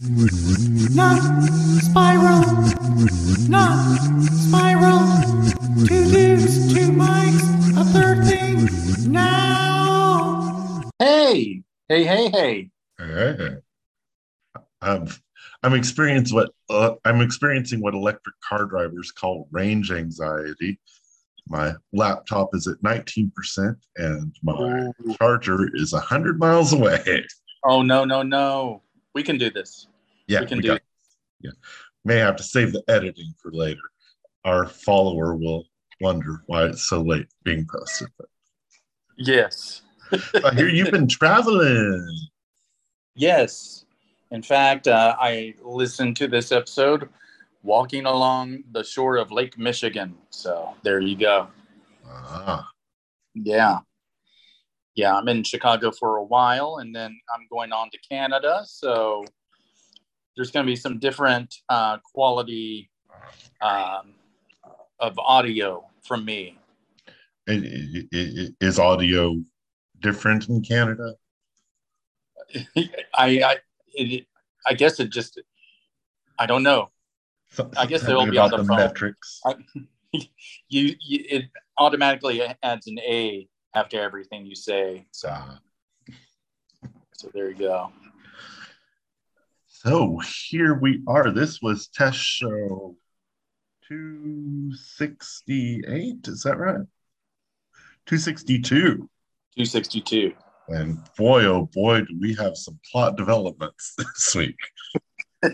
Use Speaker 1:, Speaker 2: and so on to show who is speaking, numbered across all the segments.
Speaker 1: Not spiral. Not spiral. Two dudes, two mics, a third thing. Now.
Speaker 2: Hey, hey, hey, hey.
Speaker 3: Hey. Um, I'm experiencing what uh, I'm experiencing what electric car drivers call range anxiety. My laptop is at 19% and my
Speaker 2: Ooh.
Speaker 3: charger is 100 miles away.
Speaker 2: Oh no, no, no. We can do this.
Speaker 3: Yeah,
Speaker 2: we can
Speaker 3: we
Speaker 2: do
Speaker 3: got- yeah. May have to save the editing for later. Our follower will wonder why it's so late being posted. But
Speaker 2: Yes.
Speaker 3: I hear you've been traveling.
Speaker 2: Yes. In fact, uh, I listened to this episode walking along the shore of Lake Michigan. So there you go.
Speaker 3: Ah,
Speaker 2: Yeah. Yeah, I'm in Chicago for a while and then I'm going on to Canada. So there's going to be some different uh, quality um, of audio from me.
Speaker 3: i- i- i- is audio different in Canada?
Speaker 2: I, I, it, I guess it just, I don't know. I guess they'll be on the
Speaker 3: the metrics.
Speaker 2: I, you, you, it automatically adds an A after everything you say. So, so there you go.
Speaker 3: So here we are. This was test show 268. Is that right? 262.
Speaker 2: 262.
Speaker 3: And boy, oh boy, do we have some plot developments this week.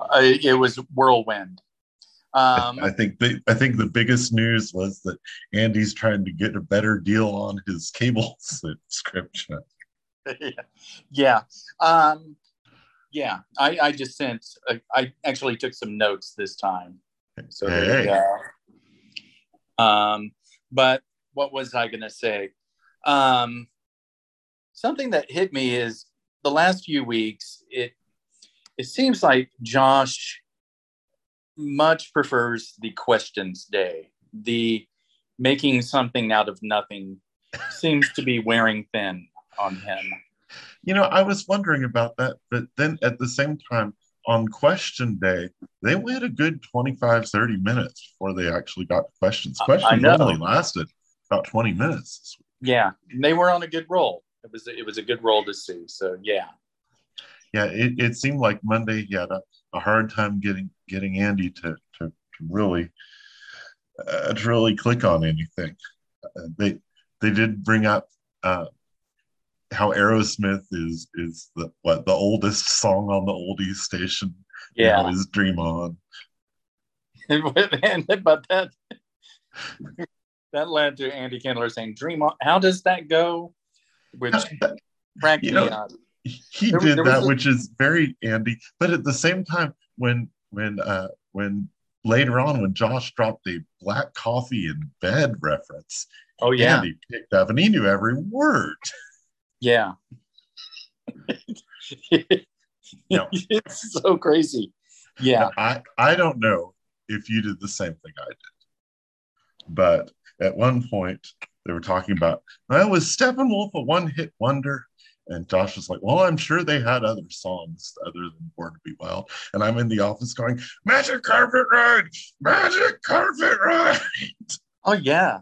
Speaker 2: Uh, it was whirlwind. Um,
Speaker 3: I think the, I think the biggest news was that Andy's trying to get a better deal on his cable subscription.
Speaker 2: yeah. Um, yeah. I, I just sent, uh, I actually took some notes this time. So
Speaker 3: Hey.
Speaker 2: Um, but what was I going to say? Um, something that hit me is the last few weeks, it, it seems like Josh much prefers the questions day. The making something out of nothing seems to be wearing thin on him.
Speaker 3: You know, I was wondering about that, but then at the same time, on question day, they went a good 25, 30 minutes before they actually got to questions. Questions only lasted about 20 minutes.
Speaker 2: Yeah, they were on a good roll. It was it was a good roll to see. So yeah,
Speaker 3: Yeah, it, it seemed like Monday he had a, a hard time getting getting Andy to, to, to really uh, to really click on anything. Uh, they they did bring up uh, how Aerosmith is is the what the oldest song on the oldies station.
Speaker 2: yeah.
Speaker 3: is Dream On.
Speaker 2: and, but that that led to Andy Kindler saying, "Dream on." How does that go? Which cracked
Speaker 3: You know. He
Speaker 2: There-
Speaker 3: did
Speaker 2: there
Speaker 3: that,
Speaker 2: a-
Speaker 3: which is very Andy. But at the same time, when when uh, when later on, when Josh dropped a black coffee in bed reference,
Speaker 2: Oh yeah,
Speaker 3: Andy picked up and he knew every word.
Speaker 2: yeah.
Speaker 3: No.
Speaker 2: it's so crazy. Yeah,
Speaker 3: Now, I I don't know if you did the same thing I did, but at one point they were talking about well, was Steppenwolf a one hit wonder? And Josh was like, "Well, I'm sure they had other songs other than Born to Be Wild." And I'm in the office going, "Magic Carpet Ride, Magic Carpet Ride."
Speaker 2: Oh yeah.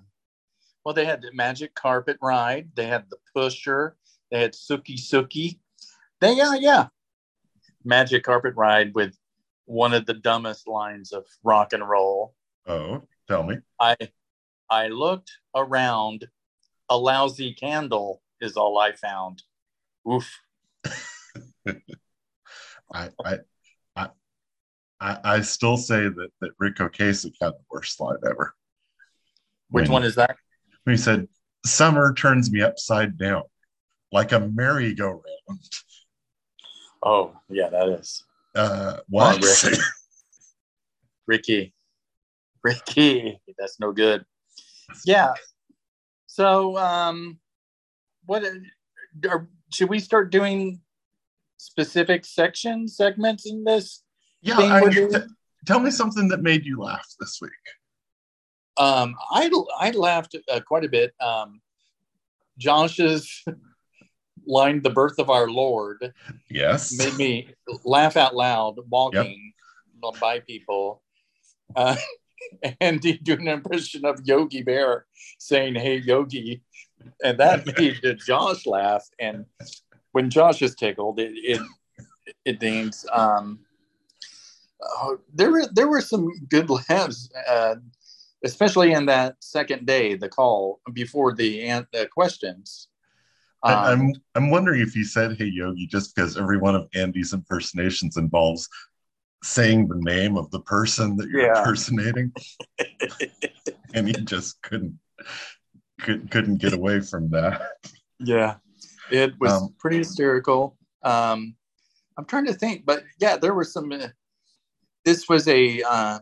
Speaker 2: Well, they had the Magic Carpet Ride. They had the Pusher. They had Sookie Sookie. They yeah yeah. Magic Carpet Ride with one of the dumbest lines of rock and roll.
Speaker 3: Oh, tell me.
Speaker 2: I I looked around. A lousy candle is all I found. Oof.
Speaker 3: I I I I, I still say that that Ric Ocasek had the worst line ever.
Speaker 2: Which
Speaker 3: When-
Speaker 2: one is that?
Speaker 3: He said, Summer turns me upside down like a merry-go-round.
Speaker 2: Oh yeah, that is
Speaker 3: Uh, what?
Speaker 2: Oh, Ricky. Ricky, that's no good. Yeah. So, um, what are, should we start doing specific sections, segments in this?
Speaker 3: yeah, I, t- tell me something that made you laugh this week.
Speaker 2: Um, I I laughed uh, quite a bit. Um, Josh's line "The Birth of Our Lord"
Speaker 3: Yes.
Speaker 2: made me laugh out loud walking by people. Uh, Andy doing an impression of Yogi Bear saying, Hey, Yogi. And that made Josh laugh. And when Josh is tickled, it, it, it dings. Um, oh, there, were, there were some good laughs, uh, especially in that second day, the call before the, an- the questions.
Speaker 3: I,
Speaker 2: Um,
Speaker 3: I'm I'm wondering if you said "Hey Yogi" just because every one of Andy's impersonations involves saying the name of the person that you're
Speaker 2: Yeah.
Speaker 3: impersonating, and he just couldn't could, couldn't get away from that.
Speaker 2: Yeah, it was
Speaker 3: Um,
Speaker 2: pretty hysterical. Um, I'm trying to think, but yeah, there were some. Uh, this was a, uh,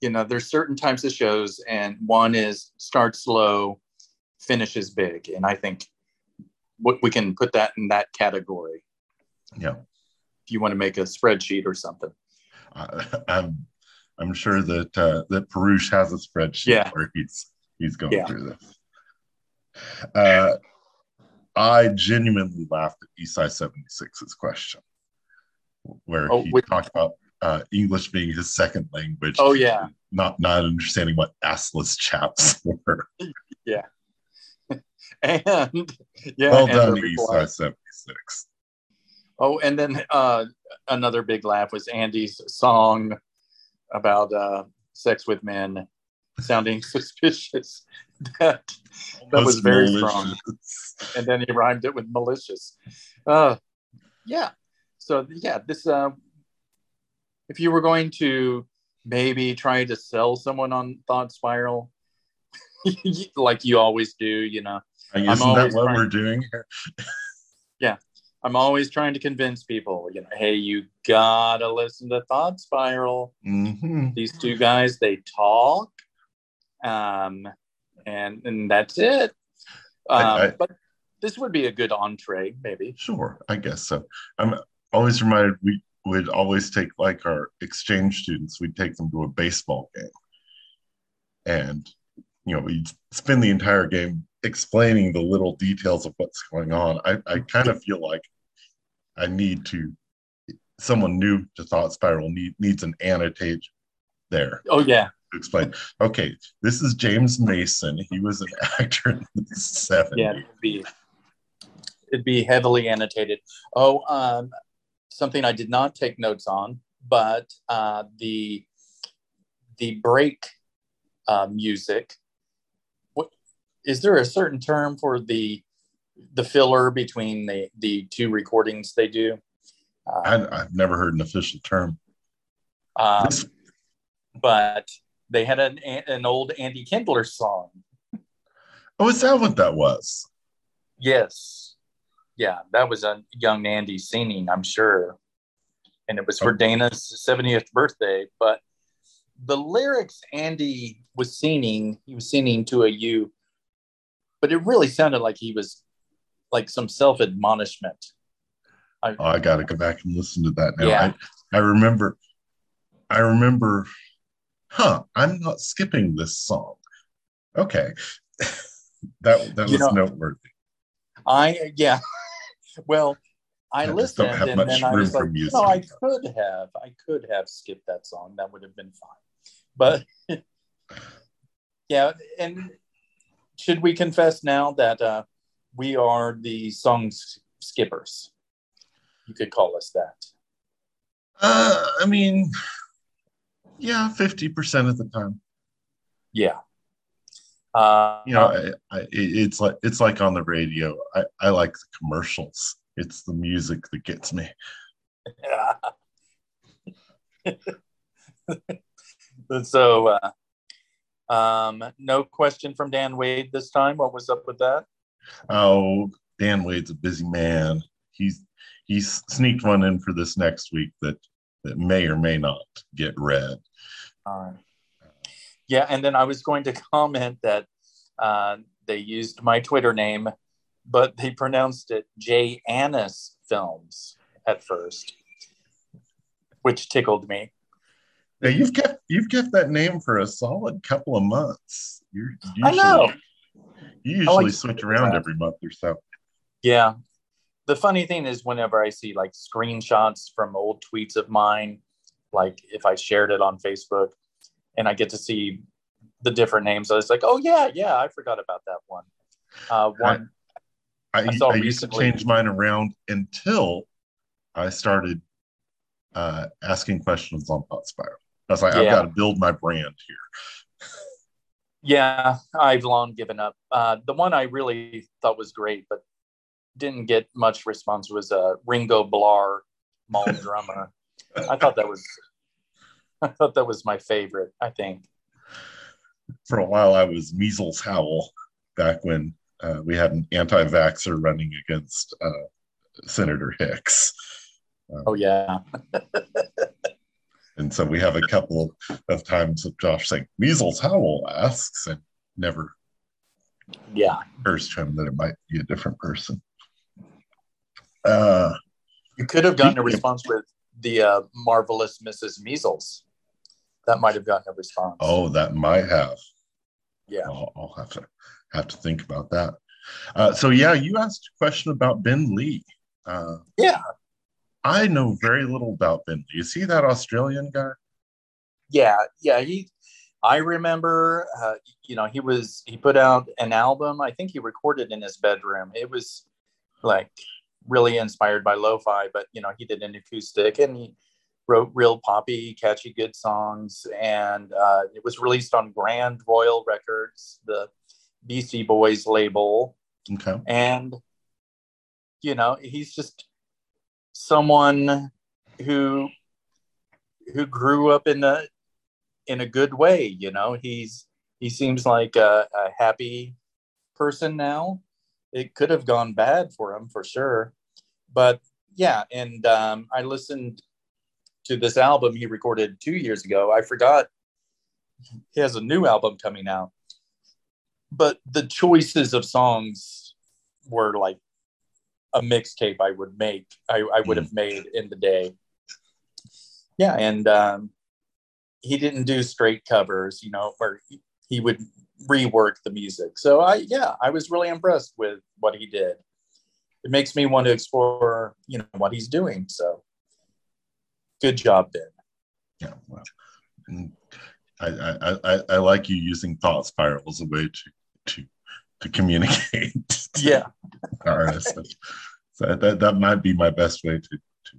Speaker 2: you know, there's certain types of shows, and one is start slow, finishes big, and I think what we can put that in that category.
Speaker 3: Yeah,
Speaker 2: you want to make a spreadsheet or something.
Speaker 3: I, I'm I'm sure that uh, that Perush has a spreadsheet
Speaker 2: Yeah.
Speaker 3: where he's he's going
Speaker 2: Yeah.
Speaker 3: through this. Uh, I genuinely laughed at Esai 76's question, where
Speaker 2: Oh,
Speaker 3: he
Speaker 2: which-
Speaker 3: talked about uh, English being his second language.
Speaker 2: Oh yeah,
Speaker 3: not not understanding what assless chaps were.
Speaker 2: Yeah, and yeah,
Speaker 3: well
Speaker 2: and
Speaker 3: done. Esai 76.
Speaker 2: Oh, and then uh, another big laugh was Andy's song about uh, sex with men, sounding suspicious. That that was very
Speaker 3: malicious.
Speaker 2: strong. And then he rhymed it with malicious. Uh, yeah. So yeah, this. Uh, if you were going to maybe try to sell someone on Thought Spiral, like you always do, you know,
Speaker 3: Isn't
Speaker 2: I'm
Speaker 3: that what we're doing here?
Speaker 2: I'm always trying to convince people, you know, hey, you gotta listen to Thought Spiral.
Speaker 3: Mhm.
Speaker 2: These two guys, they talk, um, and and that's it. Um,
Speaker 3: I- I-
Speaker 2: but this would be a good entree, maybe.
Speaker 3: Sure, I guess so. I'm always reminded we would always take like our exchange students, we'd take them to a baseball game. And you know, we'd spend the entire game explaining the little details of what's going on. I, I kind of feel like I need to someone new to Thought Spiral need, needs an annotate there
Speaker 2: Oh yeah,
Speaker 3: to explain. Okay, this is James Mason. He was an actor in the 70s.
Speaker 2: yeah, it'd be it'd be heavily annotated. Oh, um, something I did not take notes on, but uh, the the break uh, music. What is there a certain term for the the filler between the the two recordings they do? Uh,
Speaker 3: I, I've never heard an official term.
Speaker 2: um, but they had an an old Andy Kindler song.
Speaker 3: Oh, is that what that was?
Speaker 2: Yes. Yeah, that was a young Andy singing, I'm sure. And it was for
Speaker 3: Oh.
Speaker 2: Dana's 70th birthday. But the lyrics Andy was singing, he was singing to a you, but it really sounded like he was like some self admonishment.
Speaker 3: Oh, I got to go back and listen to that now.
Speaker 2: Yeah.
Speaker 3: I, I remember, I remember, huh, I'm not skipping this song. Okay. that that
Speaker 2: You
Speaker 3: was
Speaker 2: know-
Speaker 3: noteworthy.
Speaker 2: I, yeah. well, I,
Speaker 3: I
Speaker 2: listened
Speaker 3: don't have
Speaker 2: and
Speaker 3: much
Speaker 2: then I was like,
Speaker 3: music.
Speaker 2: no, I could have, I could have skipped that song. That would have been fine. But yeah, and should we confess now that uh, we are the song skippers? You could call us that.
Speaker 3: Uh, I mean, yeah, 50% of the time.
Speaker 2: Yeah. Uh,
Speaker 3: You know, I, I, it's like it's like on the radio. I, I like the commercials. It's the music that gets me.
Speaker 2: so, uh, um, no question from Dan Wade this time. What was up with that?
Speaker 3: Oh, Dan Wade's a busy man. He's he's sneaked one in for this next week that that may or may not get read.
Speaker 2: All right. Yeah, and then I was going to comment that uh, they used my Twitter name, but they pronounced it J. Annis Films at first, which tickled me.
Speaker 3: Now you've kept you've kept that name for a solid couple of months. You're
Speaker 2: I know.
Speaker 3: You usually
Speaker 2: like
Speaker 3: switch around
Speaker 2: that.
Speaker 3: every month or so.
Speaker 2: Yeah, the funny thing is whenever I see like screenshots from old tweets of mine, like if I shared it on Facebook and I get to see the different names, I was like, oh yeah, yeah, I forgot about that one. Uh, one
Speaker 3: I,
Speaker 2: I saw
Speaker 3: I used to change mine around until I started uh, asking questions on Thought Spiral. I was like, I've got to build my brand here.
Speaker 2: Yeah, I've long given up. Uh, the one I really thought was great, but didn't get much response was uh, Ringo Blar, mall drummer. I thought that was, I thought that was my favorite. I think.
Speaker 3: For a while, I was Measles Howl back when uh, we had an anti vaxxer running against uh, Senator Hicks.
Speaker 2: Oh yeah,
Speaker 3: And so we have a couple of times of Josh saying, Measles Howl asks, and never
Speaker 2: yeah.
Speaker 3: occurs to him that it might be a different person. Uh,
Speaker 2: You could have gotten a response with the uh, marvelous Mrs. Measles. That might have gotten a response.
Speaker 3: oh, that might have.
Speaker 2: yeah.
Speaker 3: I'll, I'll have to have to think about that. Uh, so yeah, you asked a question about Ben Lee. Uh,
Speaker 2: Yeah.
Speaker 3: I know very little about Ben Lee. Is he that Australian guy?
Speaker 2: yeah yeah he i remember uh, you know he was he put out an album i think he recorded in his bedroom it was like really inspired by lo-fi but you know he did an acoustic and he wrote real poppy catchy good songs and uh, it was released on grand royal records the beastie boys label
Speaker 3: Okay.
Speaker 2: and you know he's just someone who who grew up in the in a good way you know? He's he seems like a, a happy person now. It could have gone bad for him for sure. But yeah and um, i listened to this album he recorded two years ago. I forgot he has a new album coming out. But the choices of songs were like a mixtape I would make. I, I would have made in the day. Yeah, and um, he didn't do straight covers, you know, where he- would rework the music. So I, yeah, I was really impressed with what he did. It makes me want to explore, you know, what he's doing. So good job, Ben.
Speaker 3: Yeah. Well, mm, I, I, I, I like you using thought spirals a way to to to communicate.
Speaker 2: Yeah,
Speaker 3: artists. So that that might be my best way to to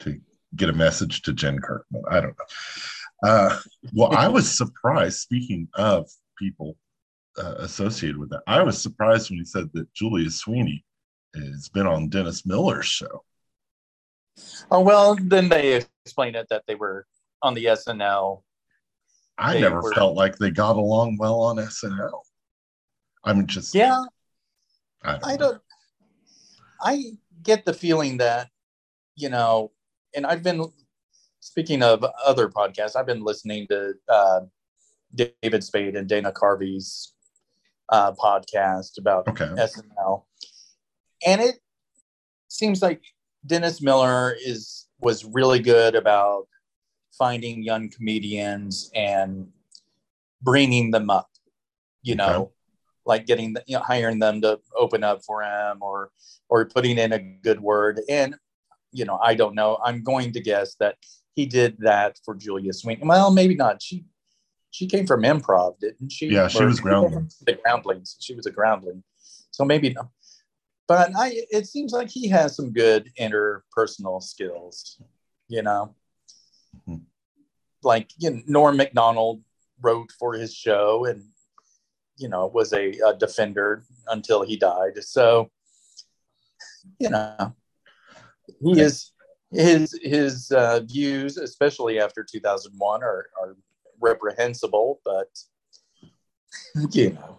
Speaker 3: to get a message to Jen Kirkman. I don't know. Uh, well, I was surprised. Speaking of people uh, associated with that, I was surprised when you said that Julia Sweeney has been on Dennis Miller's show.
Speaker 2: Oh well, then they explained it that they were on the SNL.
Speaker 3: I never
Speaker 2: were-
Speaker 3: felt like they got along well on SNL. I'm just
Speaker 2: Yeah,
Speaker 3: I don't,
Speaker 2: I don't. I get the feeling that, you know, and I've been speaking of other podcasts. I've been listening to uh, David Spade and Dana Carvey's uh, podcast about
Speaker 3: Okay.
Speaker 2: SNL, and it seems like Dennis Miller is was really good about finding young comedians and bringing them up. You know. Like getting you know hiring them to open up for him or or putting in a good word. And you know, I don't know. I'm going to guess that he did that for Julia Sweeney. Well, maybe not. She she came from improv, didn't she?
Speaker 3: Yeah, she
Speaker 2: Or-
Speaker 3: was Groundlings.
Speaker 2: The groundlings. She was a groundling. So maybe not. But I it seems like he has some good interpersonal skills, you know.
Speaker 3: Mhm.
Speaker 2: Like you know, Norm Macdonald wrote for his show and you know was a, a defender until he died. So you know he is his his uh, views, especially after 2001, are, are reprehensible. But you know,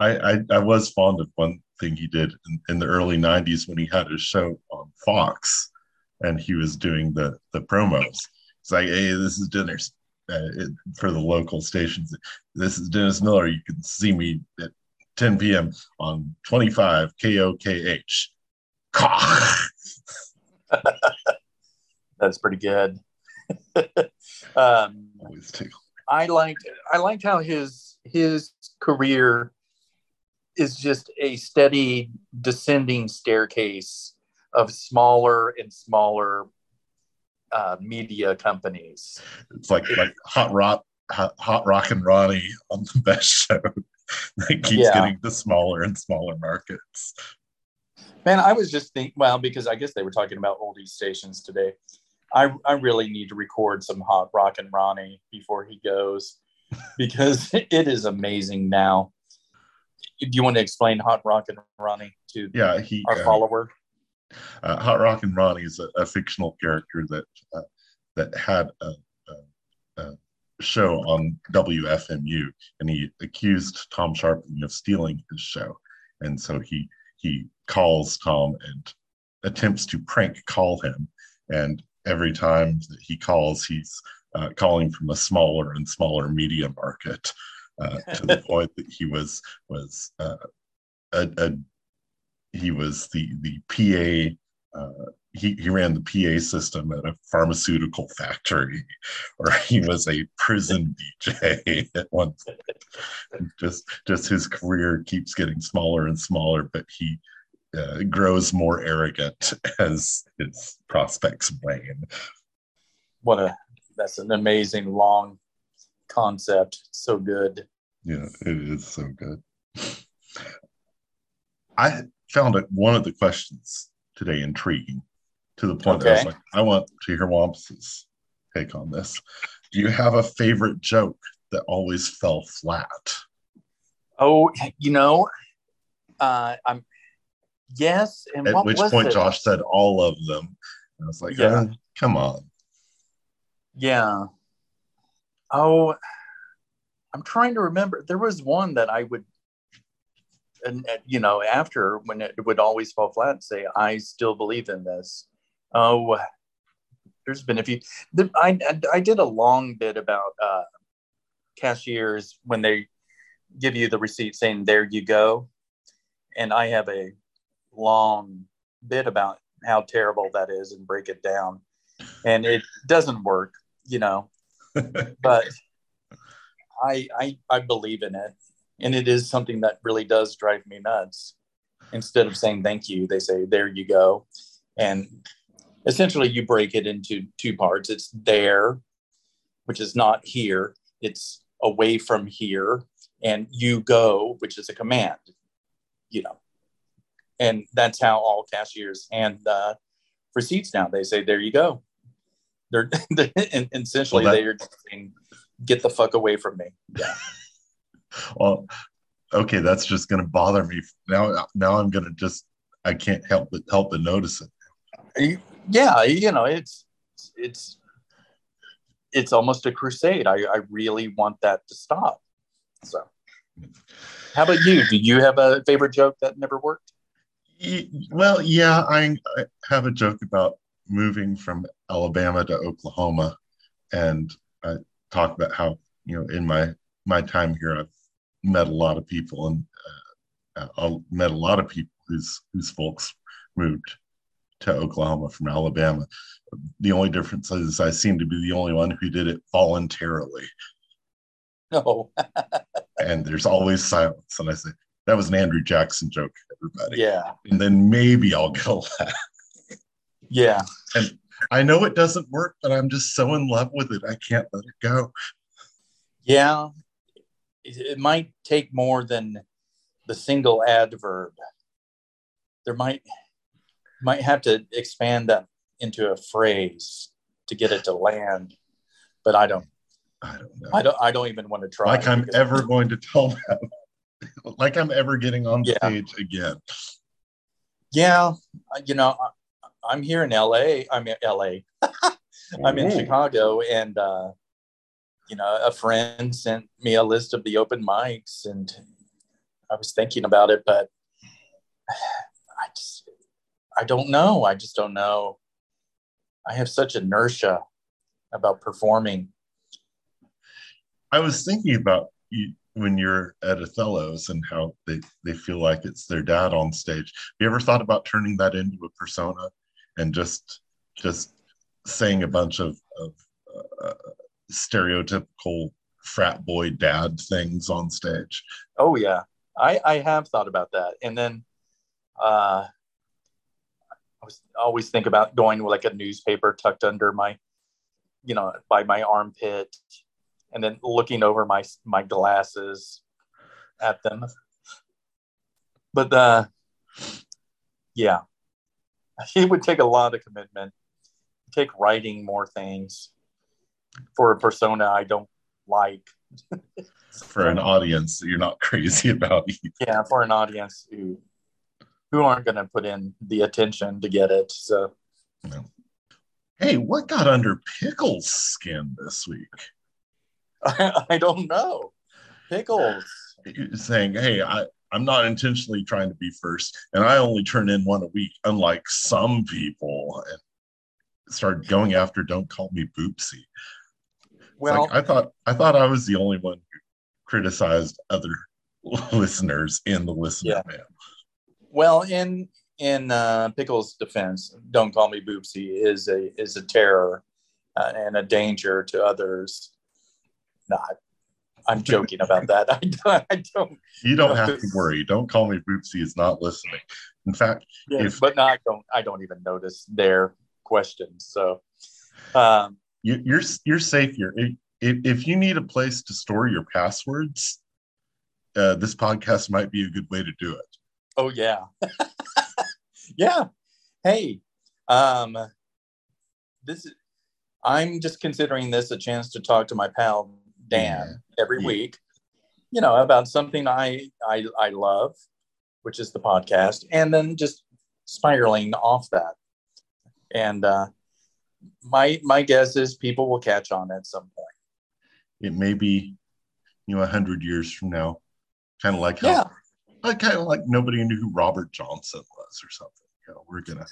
Speaker 3: I, I I was fond of one thing he did in, in the early '90s when he had his show on Fox, and he was doing the the promos. It's like, hey, this is uh, it, for the local stations. This is Dennis Miller. You can see me at 10 p.m. on 25 KOKH.
Speaker 2: That's pretty good. um,
Speaker 3: Always tickle.
Speaker 2: I liked I liked how his his career is just a steady descending staircase of smaller and smaller uh, media companies.
Speaker 3: It's like like hot rock, hot, hot rock and Ronnie on the best show. that keeps
Speaker 2: Yeah.
Speaker 3: getting to smaller and smaller markets.
Speaker 2: Man, I was just thinking, well, because I guess they were talking about oldie stations today. I, I really need to record some hot rock and Ronnie before he goes because it is amazing now. Do you want to explain hot rock and Ronnie to
Speaker 3: Yeah, he
Speaker 2: our
Speaker 3: uh,
Speaker 2: follower?
Speaker 3: Uh, Hot Rock and Ronnie is a, a fictional character that uh, that had a, a, a show on WFMU, and he accused Tom Scharpling of stealing his show, and so he he calls Tom and attempts to prank call him, and every time that he calls, he's uh, calling from a smaller and smaller media market uh, to the point that he was was uh, a, a he was the the PA. Uh, he he ran the PA system at a pharmaceutical factory, or he was a prison DJ at one point. Just just his career keeps getting smaller and smaller, but he uh, grows more arrogant as his prospects wane.
Speaker 2: What a that's an amazing long concept. So good.
Speaker 3: Yeah, it is so good. I found it, one of the questions today intriguing to the point that I was like, I want to hear Wampus's take on this. Do you have a favorite joke that always fell flat?
Speaker 2: Oh, you know, uh, I'm yes. And
Speaker 3: At which point
Speaker 2: it?
Speaker 3: Josh said all of them. And I was like,
Speaker 2: Yeah.
Speaker 3: "Uh, come on.
Speaker 2: Yeah. Oh, I'm trying to remember. There was one that I would, and you know, after when it would always fall flat, and say, "I still believe in this." Oh, there's been a few. The, I I- I did a long bit about uh, cashiers when they give you the receipt saying, "There you go," and I have a long bit about how terrible that is and break it down, and it doesn't work, you know but I, I I believe in it, and it is something that really does drive me nuts. Instead of saying thank you, they say there you go, and essentially you break it into two parts. It's there, which is not here. It's away from here, and you go, which is a command. You know, and that's how all cashiers and uh, receipts now. They say there you go. They're, and essentially
Speaker 3: Well, that-
Speaker 2: they're saying, get the fuck away from me. Yeah.
Speaker 3: well, okay, that's just going to bother me. Now, now I'm going to just, I can't help but help but notice it.
Speaker 2: Yeah, you know, it's it's it's almost a crusade. I, I really want that to stop. So how about you? Do you have a favorite joke that never worked?
Speaker 3: Well, yeah, I, I have a joke about moving from Alabama to Oklahoma, and I talk about how you know in my my time here I've met a lot of people and uh, I met a lot of people whose whose folks moved to Oklahoma from Alabama. The only difference is I seem to be the only one who did it voluntarily,
Speaker 2: No.
Speaker 3: and there's always silence. And I say that was an Andrew Jackson joke, everybody.
Speaker 2: Yeah.
Speaker 3: And then maybe I'll get a laugh.
Speaker 2: Yeah.
Speaker 3: And I know it doesn't work, but I'm just so in love with it. I can't let it go.
Speaker 2: Yeah. It, might take more than the single adverb. There might might have to expand that into a phrase to get it to land. But I don't
Speaker 3: I don't know.
Speaker 2: I don't I don't even want to try.
Speaker 3: like I'm ever going to tell them. like I'm ever getting on
Speaker 2: Yeah.
Speaker 3: stage again.
Speaker 2: Yeah, you know, I, I'm here in LA. I'm in LA. I'm in Chicago, and uh, you know, a friend sent me a list of the open mics, and I was thinking about it, but I just, I don't know. I just don't know. I have such inertia about performing.
Speaker 3: I was thinking about you when you're at Othello's and how they, they feel like it's their dad on stage. Have you ever thought about turning that into a persona and just just saying a bunch of, of uh, stereotypical frat boy dad things on stage?
Speaker 2: Oh yeah, I I have thought about that, and then uh, I was always think about going with like a newspaper tucked under my, you know, by my armpit, and then looking over my my glasses at them. But uh, yeah, it would take a lot of commitment. Take writing more things for a persona I don't like.
Speaker 3: For an audience you're not crazy about either.
Speaker 2: yeah, for an audience who who aren't going to put in the attention to get it. So
Speaker 3: Hey, what got under Pickle's skin this week?
Speaker 2: I, don't know. Pickles.
Speaker 3: Saying, hey, I, I'm not intentionally trying to be first, and I only turn in one a week, unlike some people, and started going after "Don't call me Boopsy."
Speaker 2: Well,
Speaker 3: like, I thought I thought I was the only one who criticized other listeners in the listener
Speaker 2: Yeah.
Speaker 3: mail.
Speaker 2: well, in in uh, Pickles' defense, "Don't call me Boopsy" is a is a terror uh, and a danger to others. Not. I'm joking about that. I don't. I don't.
Speaker 3: You don't have to worry. Don't call me Boopsy is not listening. In fact,
Speaker 2: Yeah,
Speaker 3: If-
Speaker 2: but no, I don't. I don't even notice their questions. So, um,
Speaker 3: you, you're you're safe here. If, if if you need a place to store your passwords, uh, this podcast might be a good way to do it.
Speaker 2: Oh yeah. yeah. Hey, um this is I'm just considering this a chance to talk to my pal Dan every
Speaker 3: Yeah.
Speaker 2: week, you know, about something I I I love, which is the podcast, and then just spiraling off that. And uh my my guess is people will catch on at some point.
Speaker 3: It may be, you know, a hundred years from now, kind of like how,
Speaker 2: Yeah.
Speaker 3: like kind of like nobody knew who Robert Johnson was or something. You know, we're gonna.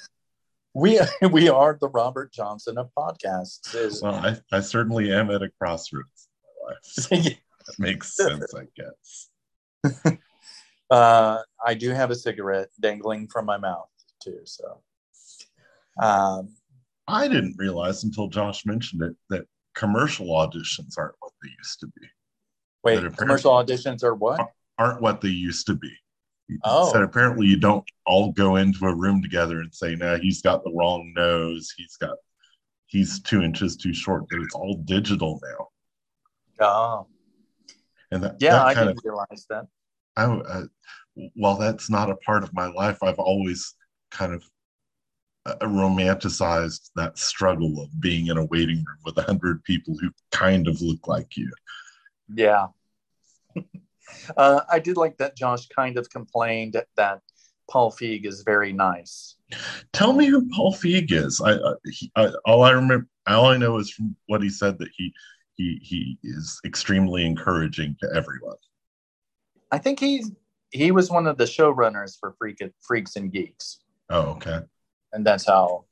Speaker 2: We we are the Robert Johnson of podcasts. Is
Speaker 3: Well, I, I certainly am at a crossroads in my life. So that makes sense, I guess.
Speaker 2: uh, I do have a cigarette dangling from my mouth too. So, um,
Speaker 3: I didn't realize until Josh mentioned it that commercial auditions aren't what they used to be.
Speaker 2: wait, commercial auditions are what?
Speaker 3: Aren't what they used to be.
Speaker 2: Oh.
Speaker 3: said apparently you don't all go into a room together and say, "No, he's got the wrong nose. He's got he's two inches too short." That it's all digital now,
Speaker 2: Oh,
Speaker 3: and that
Speaker 2: yeah,
Speaker 3: that
Speaker 2: I didn't
Speaker 3: of
Speaker 2: realize that.
Speaker 3: I, uh, while that's not a part of my life, I've always kind of uh, romanticized that struggle of being in a waiting room with a hundred people who kind of look like you.
Speaker 2: Yeah. uh, I did like that Josh kind of complained that Paul Feig is very nice.
Speaker 3: Tell me who Paul Feig is. I, I, he, I all I remember, all I know is from what he said that he he he is extremely encouraging to everyone.
Speaker 2: I think he's he was one of the showrunners for Freak, Freaks and Geeks.
Speaker 3: Oh, okay.
Speaker 2: And that's how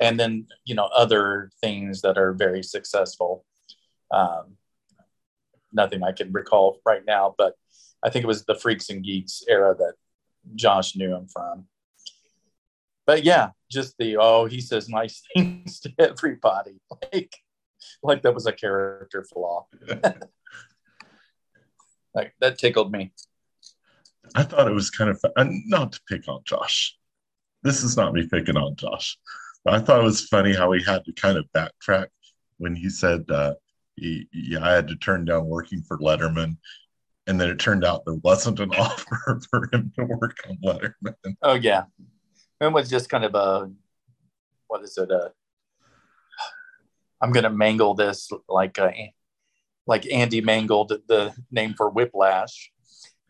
Speaker 2: and then you know other things that are very successful. Um, nothing i can recall right now but i think it was the freaks and geeks era that josh knew him from. But yeah just the oh he says nice things to everybody. Like like that was a character flaw. Like that tickled me.
Speaker 3: I thought it was kind of and not to pick on Josh. This is not me picking on Josh. But I thought it was funny how he had to kind of backtrack when he said, uh, he, "Yeah, I had to turn down working for Letterman," and then it turned out there wasn't an offer for him to work on Letterman.
Speaker 2: Oh yeah, it was just kind of a what is it? Uh, I'm gonna mangle this like uh, like Andy mangled the name for Whiplash,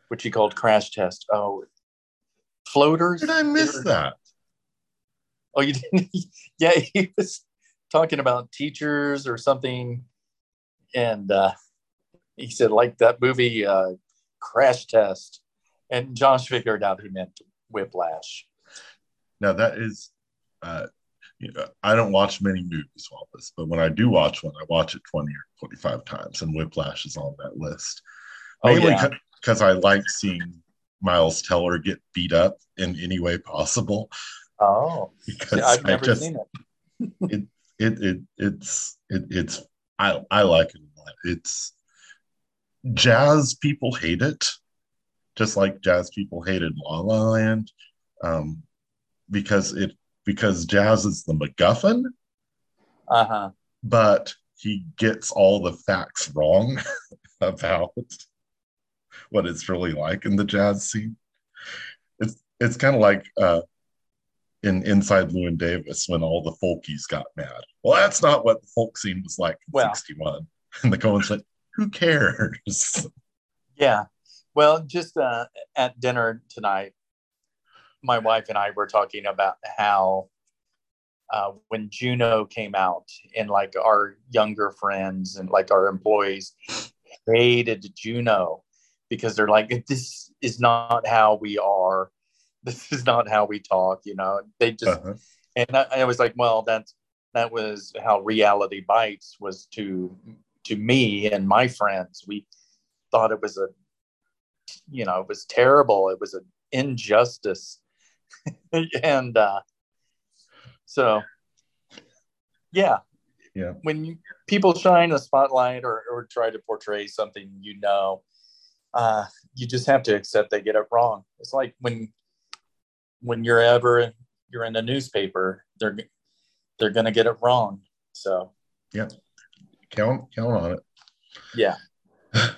Speaker 2: which he called Crash Test. Oh, floaters.
Speaker 3: Did I miss that?
Speaker 2: Oh, you didn't? yeah, he was talking about teachers or something, and uh, he said like that movie uh, Crash Test, and Josh figured out who meant Whiplash.
Speaker 3: Now that is, uh, you know, I don't watch many movies, Wallace, but when I do watch one, I watch it twenty or twenty-five times, and Whiplash is on that list.
Speaker 2: Oh,
Speaker 3: Mainly
Speaker 2: yeah.
Speaker 3: because I like seeing Miles Teller get beat up in any way possible.
Speaker 2: Oh,
Speaker 3: Because
Speaker 2: I've
Speaker 3: I
Speaker 2: never
Speaker 3: just
Speaker 2: seen it.
Speaker 3: it it it's it, it's I I like it a lot. It's jazz people hate it just like jazz people hated La La Land, um, because it because jazz is the MacGuffin,
Speaker 2: Uh huh.
Speaker 3: but he gets all the facts wrong about what it's really like in the jazz scene. It's it's kind of like uh, in Inside Llewyn Davis when all the folkies got mad. Well, that's not what the folk scene was like in
Speaker 2: Well.
Speaker 3: '61. And the Coens like, who cares?
Speaker 2: Yeah. Well, just uh, at dinner tonight, my wife and I were talking about how uh, when Juno came out, and like our younger friends and like our employees hated Juno because they're like, this is not how we are. This is not how we talk. You know, they just
Speaker 3: Uh-huh.
Speaker 2: and I, I was like, well, that's that was how reality bites was to to me and my friends. We thought it was a, you know, it was terrible. It was an injustice, and uh, so, yeah,
Speaker 3: Yeah.
Speaker 2: When you, people shine a spotlight or, or try to portray something, you know, uh, you just have to accept they get it wrong. It's like when when you're ever you're in a newspaper, they're they're gonna get it wrong. So yeah,
Speaker 3: Count count on it.
Speaker 2: yeah.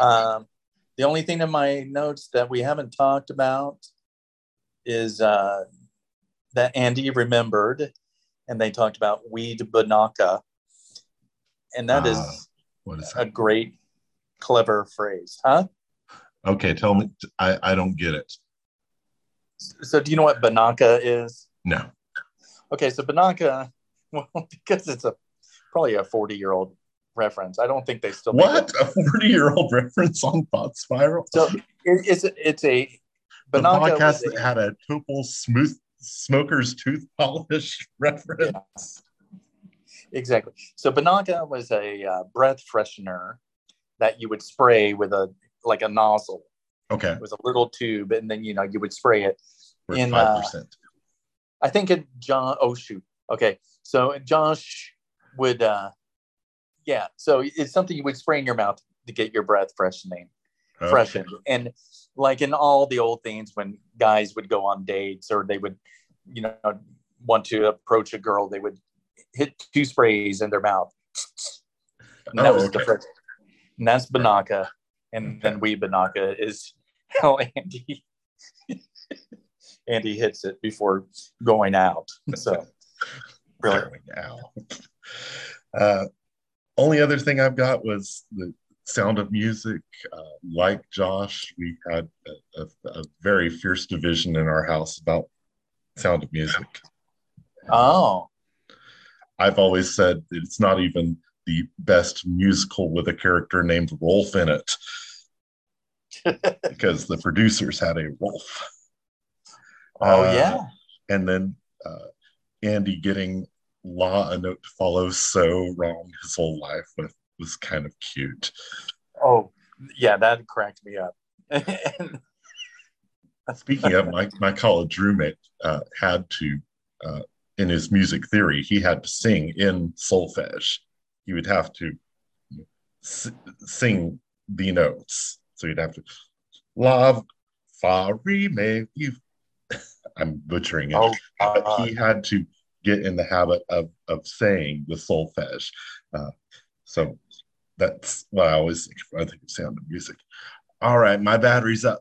Speaker 2: um, the only thing in my notes that we haven't talked about is uh, that Andy remembered, and they talked about weed Binaca, and that is
Speaker 3: What is
Speaker 2: a
Speaker 3: that?
Speaker 2: great, clever phrase, huh?
Speaker 3: Okay, tell me. I, I don't get it.
Speaker 2: So, do you know what Binaca is?
Speaker 3: No.
Speaker 2: Okay, so Binaca, well, because it's a probably a 40 year old reference. I don't think they still
Speaker 3: What? A 40 year old reference on Thought Spiral?
Speaker 2: So it, it's it's a
Speaker 3: the
Speaker 2: Binaca
Speaker 3: podcast
Speaker 2: was
Speaker 3: that
Speaker 2: a-
Speaker 3: had a Topol smooth smoker's tooth polish reference.
Speaker 2: exactly. So Binaca was a uh, breath freshener that you would spray with a like a nozzle.
Speaker 3: Okay,
Speaker 2: It was a little tube, and then you know you would spray it.
Speaker 3: we're
Speaker 2: In,
Speaker 3: five
Speaker 2: uh,
Speaker 3: percent.
Speaker 2: I think it John. Oh shoot. Okay, so Josh would. uh Yeah, so it's something you would spray in your mouth to get your breath freshening. freshened. And like in all the old things, when guys would go on dates or they would, you know, want to approach a girl, they would hit two sprays in their mouth. And that
Speaker 3: Oh,
Speaker 2: was the first. And that's Binaca. And then we Binaca is how Andy Andy hits it before going out. So brilliant.
Speaker 3: Going out. Uh, only other thing I've got was the sound of music. Uh, like Josh, we had a, a, a very fierce division in our house about sound of music.
Speaker 2: Oh,
Speaker 3: I've always said it's not even the best musical with a character named Rolf in it because the producers had a Rolf.
Speaker 2: oh
Speaker 3: Uh,
Speaker 2: yeah.
Speaker 3: And then uh, Andy getting Law a Note to Follow so wrong his whole life was, was kind of cute.
Speaker 2: Oh, yeah, that cracked me up. And-
Speaker 3: Speaking of, my, my college roommate uh, had to, uh, in his music theory, he had to sing in solfege. He would have to s- sing the notes. So you'd have to, love, fa, re, me, you. I'm butchering it.
Speaker 2: oh,
Speaker 3: but
Speaker 2: uh,
Speaker 3: he had to get in the habit of, of saying the solfege. Uh, so that's what I always think. I think of sound of music. All right, my battery's up.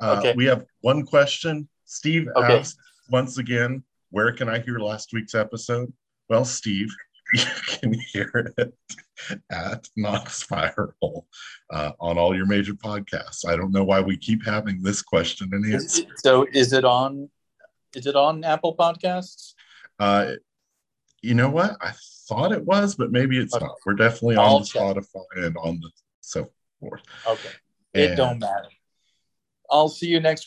Speaker 3: Uh,
Speaker 2: Okay.
Speaker 3: We have one question. Steve
Speaker 2: Okay.
Speaker 3: asked once again, where can I hear last week's episode? Well, Steve, you can hear it at Not Spiral uh, on all your major podcasts. I don't know why we keep having this question and answer.
Speaker 2: so is it on is it on Apple Podcasts?
Speaker 3: Uh, you know what? I thought it was, but maybe it's
Speaker 2: Okay.
Speaker 3: not. We're definitely
Speaker 2: I'll
Speaker 3: on the
Speaker 2: check.
Speaker 3: Spotify and on the so forth.
Speaker 2: Okay. It don't matter. I'll see you next